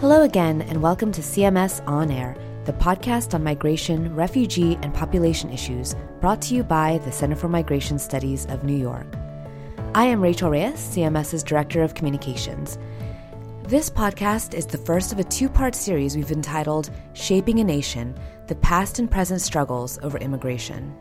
Hello again, and welcome to CMS On Air, the podcast on migration, refugee, and population issues brought to you by the Center for Migration Studies of New York. I am Rachel Reyes, CMS's Director of Communications. This podcast is the first of a two part series we've entitled Shaping a Nation The Past and Present Struggles Over Immigration.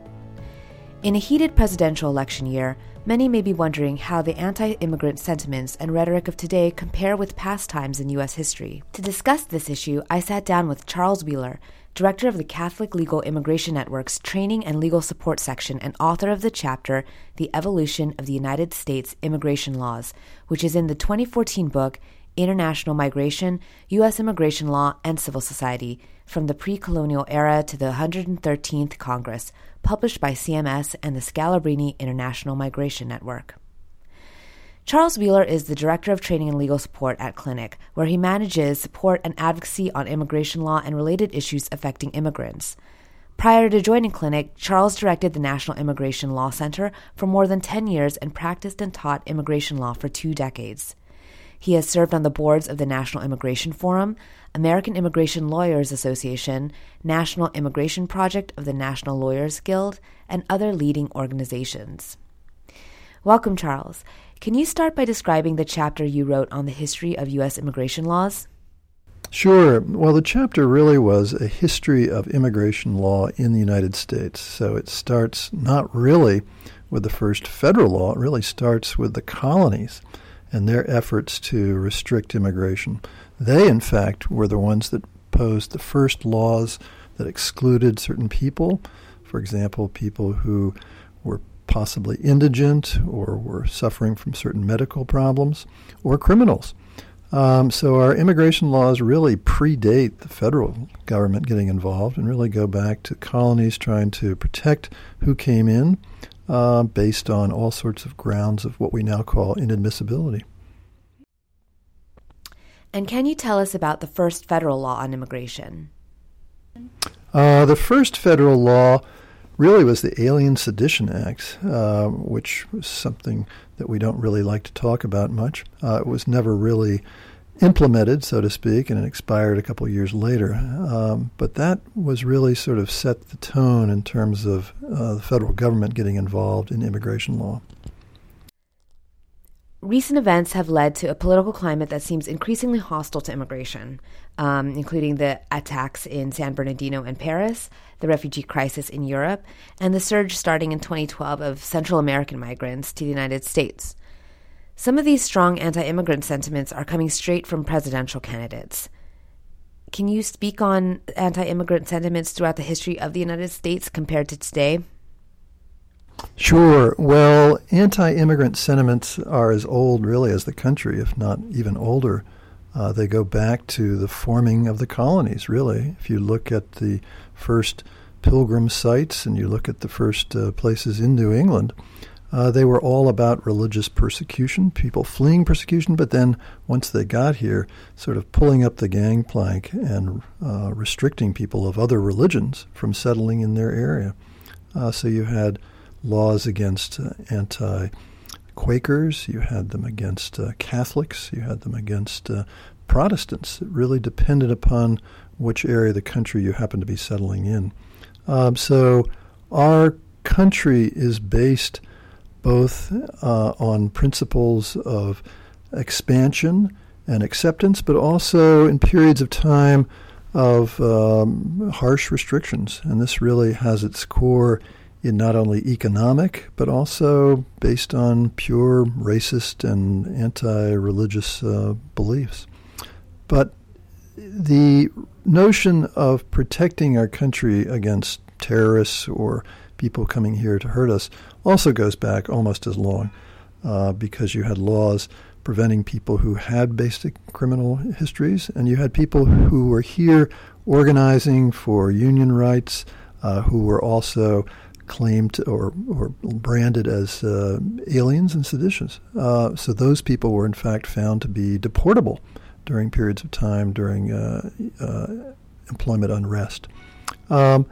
In a heated presidential election year, many may be wondering how the anti immigrant sentiments and rhetoric of today compare with past times in U.S. history. To discuss this issue, I sat down with Charles Wheeler, director of the Catholic Legal Immigration Network's Training and Legal Support Section and author of the chapter The Evolution of the United States Immigration Laws, which is in the 2014 book International Migration, U.S. Immigration Law, and Civil Society From the Pre Colonial Era to the 113th Congress, published by CMS and the Scalabrini International Migration Network. Charles Wheeler is the Director of Training and Legal Support at Clinic, where he manages support and advocacy on immigration law and related issues affecting immigrants. Prior to joining Clinic, Charles directed the National Immigration Law Center for more than 10 years and practiced and taught immigration law for two decades. He has served on the boards of the National Immigration Forum, American Immigration Lawyers Association, National Immigration Project of the National Lawyers Guild, and other leading organizations. Welcome, Charles. Can you start by describing the chapter you wrote on the history of U.S. immigration laws? Sure. Well, the chapter really was a history of immigration law in the United States. So it starts not really with the first federal law, it really starts with the colonies and their efforts to restrict immigration. They, in fact, were the ones that posed the first laws that excluded certain people. For example, people who were possibly indigent or were suffering from certain medical problems, or criminals. Um, so our immigration laws really predate the federal government getting involved and really go back to colonies trying to protect who came in uh, based on all sorts of grounds of what we now call inadmissibility. And can you tell us about the first federal law on immigration? Uh, the first federal law really was the Alien Sedition Act, uh, which was something that we don't really like to talk about much. Uh, it was never really implemented, so to speak, and it expired a couple years later. Um, but that was really sort of set the tone in terms of uh, the federal government getting involved in immigration law. Recent events have led to a political climate that seems increasingly hostile to immigration, um, including the attacks in San Bernardino and Paris, the refugee crisis in Europe, and the surge starting in 2012 of Central American migrants to the United States. Some of these strong anti immigrant sentiments are coming straight from presidential candidates. Can you speak on anti immigrant sentiments throughout the history of the United States compared to today? Sure. Well, anti immigrant sentiments are as old, really, as the country, if not even older. Uh, they go back to the forming of the colonies, really. If you look at the first pilgrim sites and you look at the first uh, places in New England, uh, they were all about religious persecution, people fleeing persecution, but then once they got here, sort of pulling up the gangplank and uh, restricting people of other religions from settling in their area. Uh, so you had laws against uh, anti Quakers, you had them against uh, Catholics, you had them against uh, Protestants. It really depended upon which area of the country you happened to be settling in. Um, so our country is based both uh, on principles of expansion and acceptance, but also in periods of time of um, harsh restrictions. And this really has its core in not only economic, but also based on pure racist and anti religious uh, beliefs. But the notion of protecting our country against terrorists or people coming here to hurt us also goes back almost as long uh, because you had laws preventing people who had basic criminal histories, and you had people who were here organizing for union rights, uh, who were also claimed or, or branded as uh, aliens and seditions. Uh, so those people were in fact found to be deportable during periods of time during uh, uh, employment unrest. Um,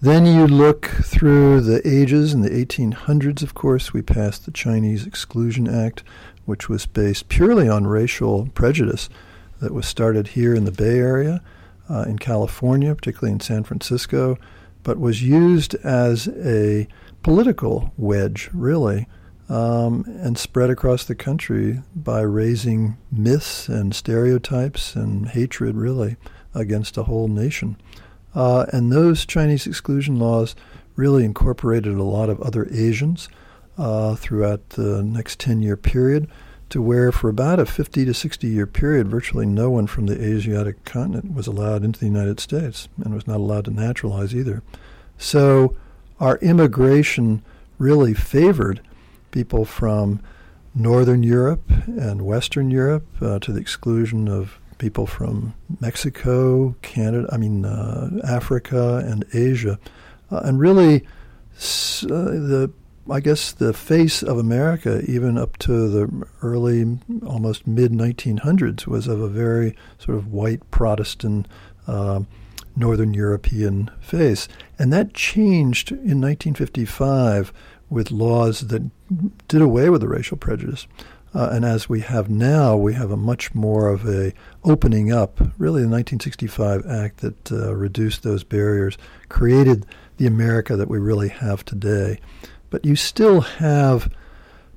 then you look through the ages. In the 1800s, of course, we passed the Chinese Exclusion Act, which was based purely on racial prejudice that was started here in the Bay Area, uh, in California, particularly in San Francisco, but was used as a political wedge, really, um, and spread across the country by raising myths and stereotypes and hatred, really, against a whole nation. Uh, and those Chinese exclusion laws really incorporated a lot of other Asians uh, throughout the next 10 year period to where, for about a 50 to 60 year period, virtually no one from the Asiatic continent was allowed into the United States and was not allowed to naturalize either. So our immigration really favored people from Northern Europe and Western Europe uh, to the exclusion of people from Mexico, Canada, I mean, uh, Africa, and Asia. Uh, and really, uh, the I guess the face of America, even up to the early, almost mid 1900s, was of a very sort of white Protestant, uh, Northern European face. And that changed in 1955 with laws that did away with the racial prejudice. Uh, and as we have now, we have a much more of a opening up. Really, the 1965 Act that uh, reduced those barriers created the America that we really have today. But you still have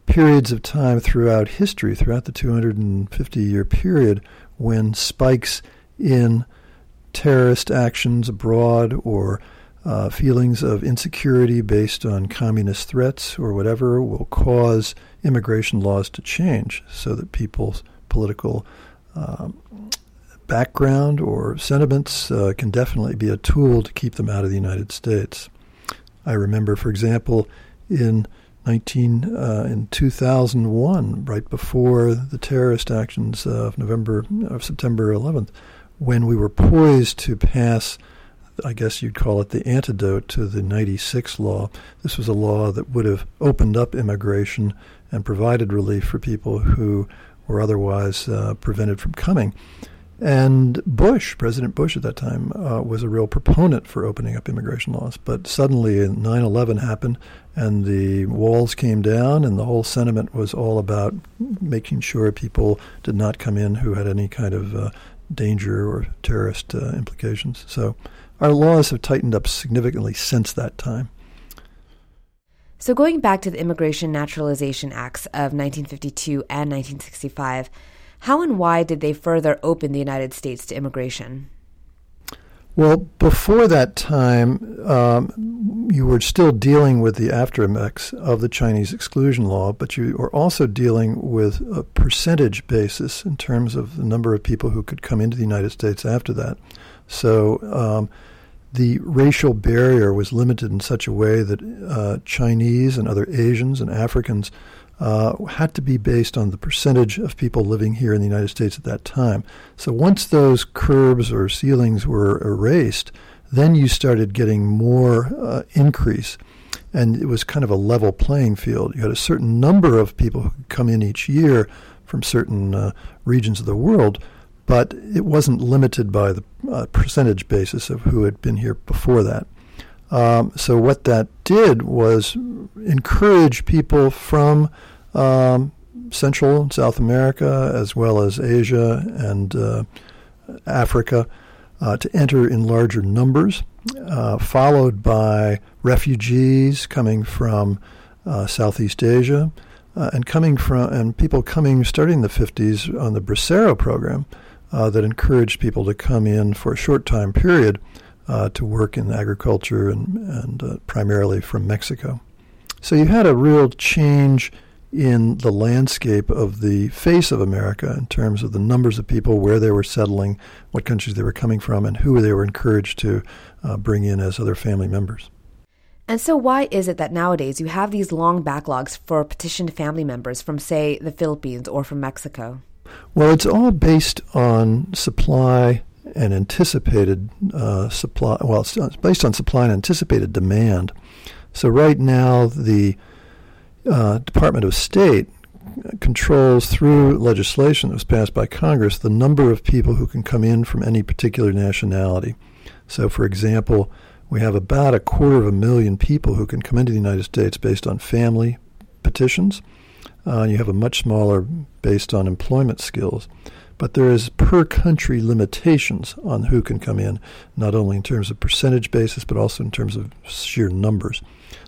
periods of time throughout history, throughout the 250 year period, when spikes in terrorist actions abroad or uh, feelings of insecurity based on communist threats or whatever will cause immigration laws to change so that people's political um, background or sentiments uh, can definitely be a tool to keep them out of the United States. I remember, for example, in 19 uh, in 2001, right before the terrorist actions of November of September 11th, when we were poised to pass, I guess you'd call it the antidote to the 96 law. This was a law that would have opened up immigration and provided relief for people who were otherwise uh, prevented from coming. And Bush, President Bush at that time, uh, was a real proponent for opening up immigration laws. But suddenly 9 11 happened, and the walls came down, and the whole sentiment was all about making sure people did not come in who had any kind of uh, danger or terrorist uh, implications. So our laws have tightened up significantly since that time. So, going back to the Immigration Naturalization Acts of 1952 and 1965, how and why did they further open the United States to immigration? Well, before that time, um, you were still dealing with the after effects of the Chinese exclusion law, but you were also dealing with a percentage basis in terms of the number of people who could come into the United States after that. So um, the racial barrier was limited in such a way that uh, Chinese and other Asians and Africans uh, had to be based on the percentage of people living here in the United States at that time. So once those curbs or ceilings were erased, then you started getting more uh, increase. And it was kind of a level playing field. You had a certain number of people who could come in each year from certain uh, regions of the world, but it wasn't limited by the uh, percentage basis of who had been here before that. Um, so what that did was encourage people from um, Central and South America, as well as Asia and uh, Africa, uh, to enter in larger numbers, uh, followed by refugees coming from uh, Southeast Asia, uh, and coming from and people coming starting in the 50s on the Bracero program uh, that encouraged people to come in for a short time period to work in agriculture and, and primarily from Mexico. So you had a real change in the landscape of the face of America in terms of the numbers of people, where they were settling, what countries they were coming from, and who they were encouraged to uh, bring in as other family members. And so, why is it that nowadays you have these long backlogs for petitioned family members from, say, the Philippines or from Mexico? Well, it's all based on supply and anticipated uh, supply. Well, it's based on supply and anticipated demand. So, right now, the uh, Department of State controls through legislation that was passed by Congress the number of people who can come in from any particular nationality. So, for example, we have about a quarter of a million people who can come into the United States based on family petitions. Uh, you have a much smaller based on employment skills. But there is per country limitations on who can come in, not only in terms of percentage basis, but also in terms of sheer numbers.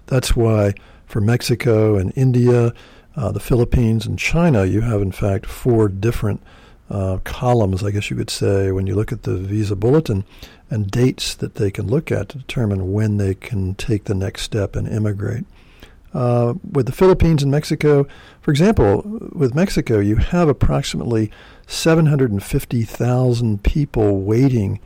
That's why for Mexico and India, uh, the Philippines and China, you have in fact four different uh, columns, I guess you could say, when you look at the visa bulletin and dates that they can look at to determine when they can take the next step and immigrate. Uh, with the Philippines and Mexico, for example, with Mexico, you have approximately 750,000 people waiting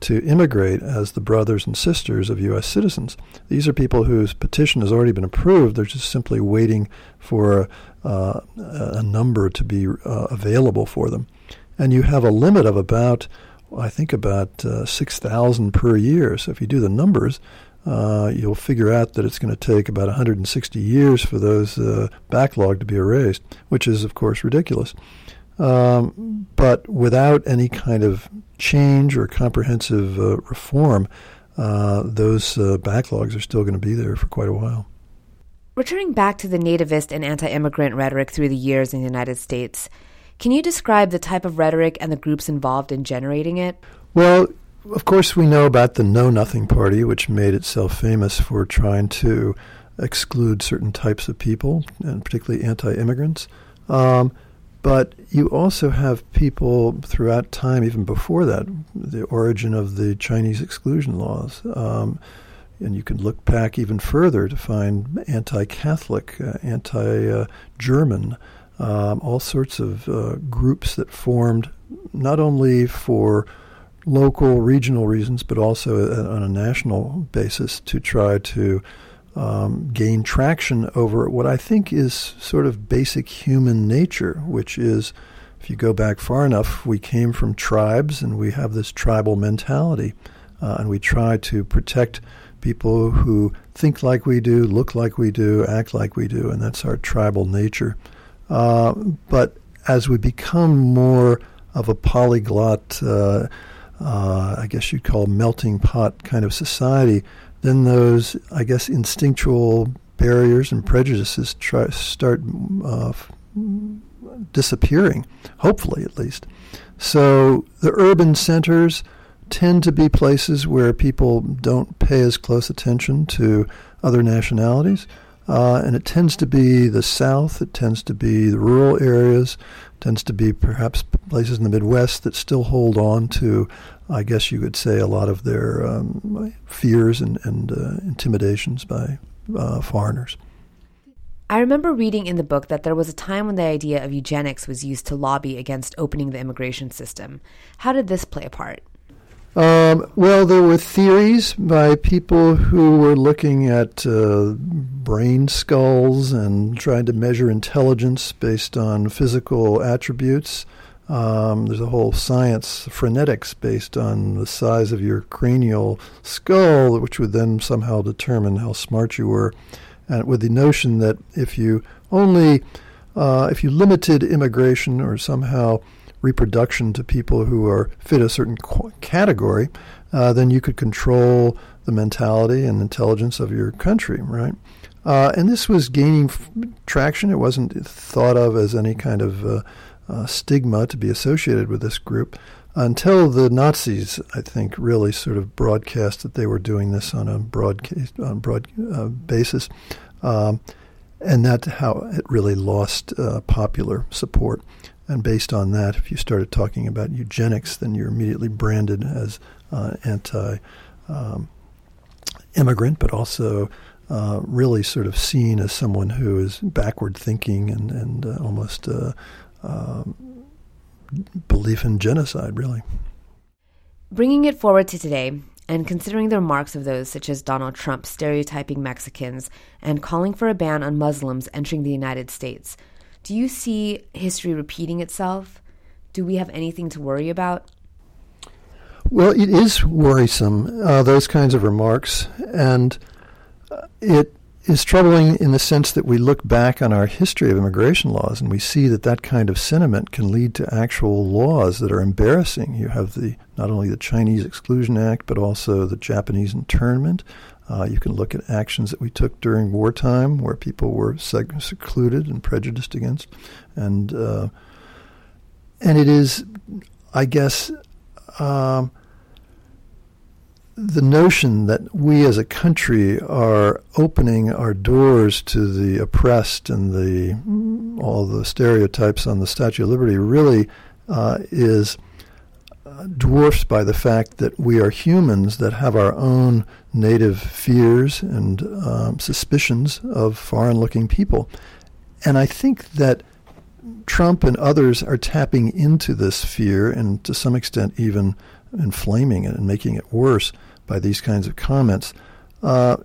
to immigrate as the brothers and sisters of U.S. citizens. These are people whose petition has already been approved. They're just simply waiting for uh, a number to be uh, available for them. And you have a limit of about, I think, about uh, 6,000 per year. So if you do the numbers, uh, you'll figure out that it's going to take about 160 years for those uh, backlog to be erased, which is, of course, ridiculous. Um, but without any kind of change or comprehensive uh, reform, uh, those uh, backlogs are still going to be there for quite a while. Returning back to the nativist and anti immigrant rhetoric through the years in the United States, can you describe the type of rhetoric and the groups involved in generating it? Well, of course, we know about the Know Nothing Party, which made itself famous for trying to exclude certain types of people, and particularly anti immigrants. Um, but you also have people throughout time, even before that, the origin of the Chinese exclusion laws. Um, and you can look back even further to find anti Catholic, uh, anti German, um, all sorts of uh, groups that formed not only for local, regional reasons, but also a, on a national basis to try to um, gain traction over what I think is sort of basic human nature, which is if you go back far enough, we came from tribes and we have this tribal mentality, uh, and we try to protect people who think like we do, look like we do, act like we do, and that's our tribal nature. Uh, but as we become more of a polyglot, uh, uh, I guess you'd call melting pot kind of society, then those, I guess, instinctual barriers and prejudices try, start uh, disappearing, hopefully at least. So the urban centers tend to be places where people don't pay as close attention to other nationalities. Uh, and it tends to be the South, it tends to be the rural areas, tends to be perhaps places in the Midwest that still hold on to, I guess you could say, a lot of their um, fears and, and uh, intimidations by uh, foreigners. I remember reading in the book that there was a time when the idea of eugenics was used to lobby against opening the immigration system. How did this play a part? Um, well, there were theories by people who were looking at uh, brain skulls and trying to measure intelligence based on physical attributes. Um, there's a whole science, phrenetics, based on the size of your cranial skull, which would then somehow determine how smart you were. And with the notion that if you only, uh, if you limited immigration or somehow reproduction to people who are fit a certain category, uh, then you could control the mentality and intelligence of your country, right? Uh, and this was gaining f- traction. It wasn't thought of as any kind of uh, uh stigma to be associated with this group until the Nazis, I think, really sort of broadcast that they were doing this on a broad, on broad uh, basis. Um, and that's how it really lost uh, popular support. And based on that, if you started talking about eugenics, then you're immediately branded as uh, anti um, immigrant, but also uh, really sort of seen as someone who is backward thinking and, and uh, almost uh, um, belief in genocide, really. Bringing it forward to today, and considering the remarks of those such as Donald Trump stereotyping Mexicans and calling for a ban on Muslims entering the United States, do you see history repeating itself? Do we have anything to worry about? Well, it is worrisome, uh, those kinds of remarks. And uh, it is troubling in the sense that we look back on our history of immigration laws and we see that that kind of sentiment can lead to actual laws that are embarrassing. You have the not only the Chinese Exclusion Act, but also the Japanese Internment. Uh, you can look at actions that we took during wartime where people were seg- secluded and prejudiced against. And, uh, and it is, I guess, um, the notion that we as a country are opening our doors to the oppressed and the all the stereotypes on the Statue of Liberty really uh, is dwarfed by the fact that we are humans that have our own native fears and um, suspicions of foreign-looking people, and I think that Trump and others are tapping into this fear and to some extent even inflaming it and making it worse by these kinds of comments. Uh,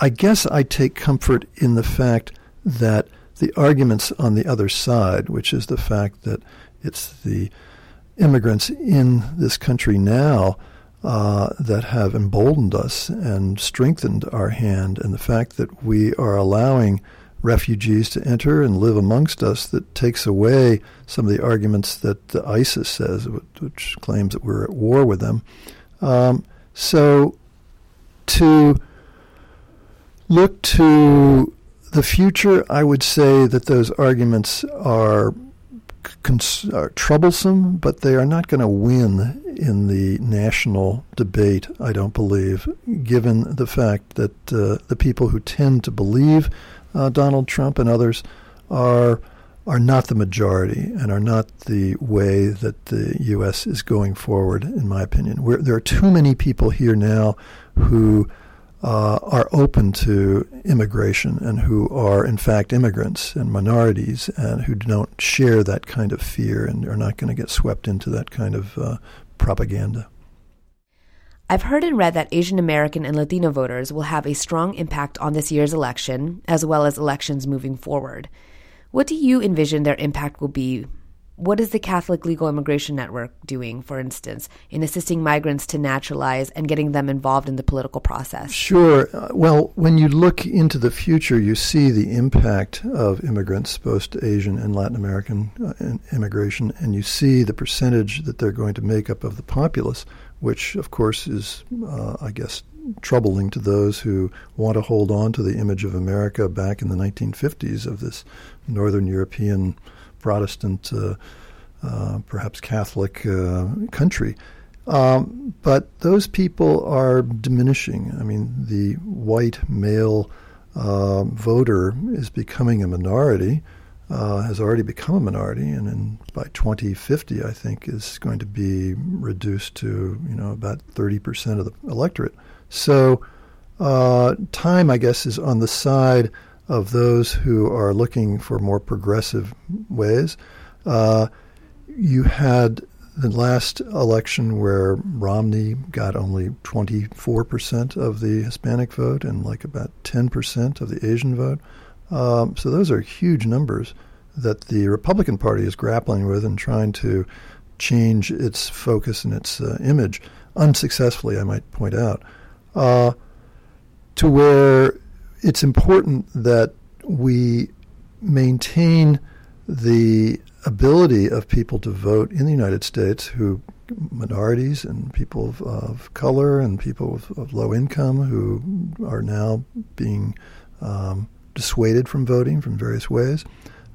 I guess I take comfort in the fact that the arguments on the other side, which is the fact that it's the immigrants in this country now uh, that have emboldened us and strengthened our hand, and the fact that we are allowing refugees to enter and live amongst us that takes away some of the arguments that ISIS says, which claims that we're at war with them. Um, so to look to the future, I would say that those arguments are, cons- are troublesome, but they are not going to win in the national debate, I don't believe, given the fact that uh, the people who tend to believe uh, Donald Trump and others are are not the majority and are not the way that the U.S. is going forward, in my opinion. We're, there are too many people here now who uh, are open to immigration and who are, in fact, immigrants and minorities and who don't share that kind of fear and are not going to get swept into that kind of uh, propaganda. I've heard and read that Asian American and Latino voters will have a strong impact on this year's election, as well as elections moving forward. What do you envision their impact will be? What is the Catholic Legal Immigration Network doing, for instance, in assisting migrants to naturalize and getting them involved in the political process? Sure. Uh, well, when you look into the future, you see the impact of immigrants, both Asian and Latin American uh, immigration, and you see the percentage that they're going to make up of the populace, which, of course, is, uh, I guess, troubling to those who want to hold on to the image of America back in the 1950s of this Northern European Protestant, uh, uh, perhaps Catholic uh, country. Um, but those people are diminishing. I mean, the white male uh, voter is becoming a minority, uh, has already become a minority, and in, by 2050, I think, is going to be reduced to you know about 30 percent of the electorate. So, uh, time, I guess, is on the side of those who are looking for more progressive ways. Uh, you had the last election where Romney got only 24% of the Hispanic vote and like about 10% of the Asian vote. Um, so those are huge numbers that the Republican Party is grappling with and trying to change its focus and its uh, image, unsuccessfully, I might point out, uh, to where it's important that we maintain the ability of people to vote in the United States who minorities and people of, of color and people of, of, low income who are now being um, dissuaded from voting from various ways.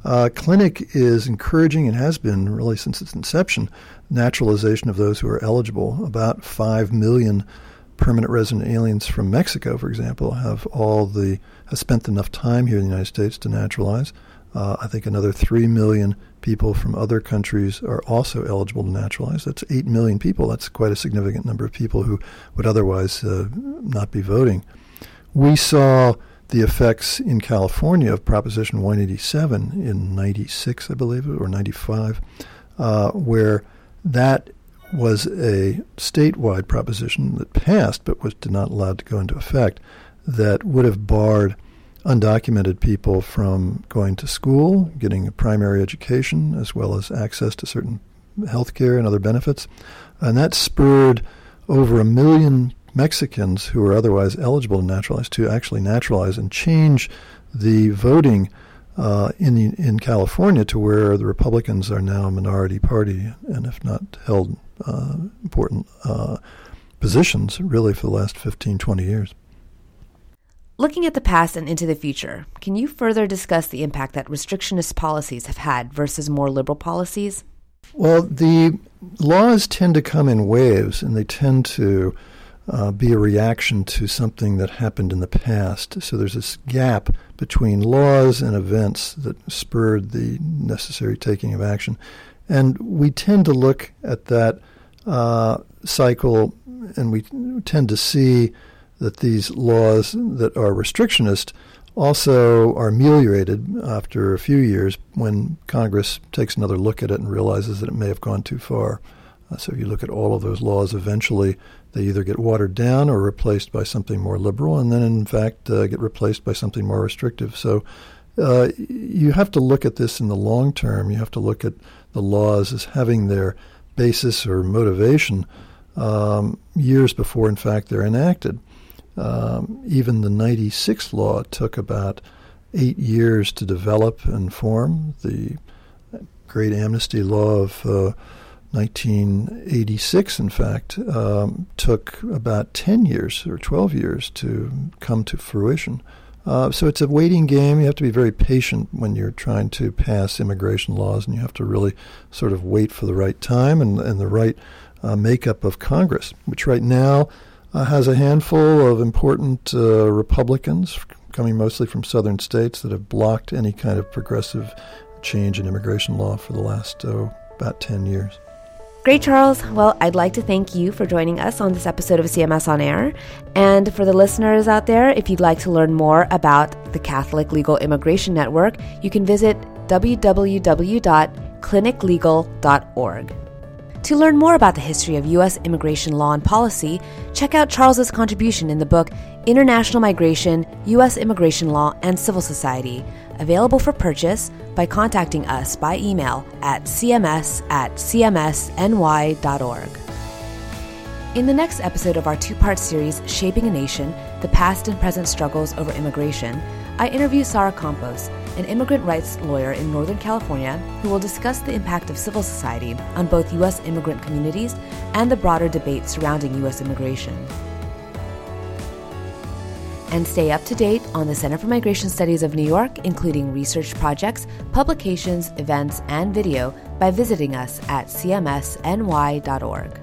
Uh, Clinic is encouraging and has been really since its inception naturalization of those who are eligible. About 5 million permanent resident aliens from Mexico, for example, have all the have spent enough time here in the United States to naturalize. Uh, I think another three million people from other countries are also eligible to naturalize. That's eight million people. That's quite a significant number of people who would otherwise uh, not be voting. We saw the effects in California of Proposition 187 in 96, I believe, or 95, uh, where that was a statewide proposition that passed but was not allowed to go into effect that would have barred undocumented people from going to school, getting a primary education, as well as access to certain health care and other benefits. And that spurred over a million Mexicans who were otherwise eligible to naturalize to actually naturalize and change the voting uh, in in California to where the Republicans are now a minority party and if not held uh, important uh, positions really for the last 15, 20 years. Looking at the past and into the future, can you further discuss the impact that restrictionist policies have had versus more liberal policies? Well, the laws tend to come in waves and they tend to uh, be a reaction to something that happened in the past. So there's this gap between laws and events that spurred the necessary taking of action. And we tend to look at that uh, cycle and we tend to see that these laws that are restrictionist also are ameliorated after a few years when Congress takes another look at it and realizes that it may have gone too far. Uh, so if you look at all of those laws, eventually they either get watered down or replaced by something more liberal, and then in fact uh, get replaced by something more restrictive. So uh, you have to look at this in the long term. You have to look at the laws as having their basis or motivation um, years before, in fact, they're enacted. Um, even the 96 law took about eight years to develop and form. The great amnesty law of uh, 1986, in fact, um, took about 10 years or 12 years to come to fruition. Uh, so it's a waiting game. You have to be very patient when you're trying to pass immigration laws, and you have to really sort of wait for the right time and, and the right uh, makeup of Congress, which right now uh, has a handful of important uh, Republicans coming mostly from southern states that have blocked any kind of progressive change in immigration law for the last oh, about 10 years. Great, Charles. Well, I'd like to thank you for joining us on this episode of CMS On Air. And for the listeners out there, if you'd like to learn more about the Catholic Legal Immigration Network, you can visit www.cliniclegal.org. To learn more about the history of U.S. immigration law and policy, check out Charles's contribution in the book International Migration, U.S. Immigration Law, and Civil Society, available for purchase by contacting us by email at cms at cmsny.org. In the next episode of our two part series, Shaping a Nation The Past and Present Struggles Over Immigration, I interview Sara Campos, an immigrant rights lawyer in Northern California who will discuss the impact of civil society on both U.S. immigrant communities and the broader debate surrounding U.S. immigration. And stay up to date on the Center for Migration Studies of New York, including research projects, publications, events, and video by visiting us at cmsny.org.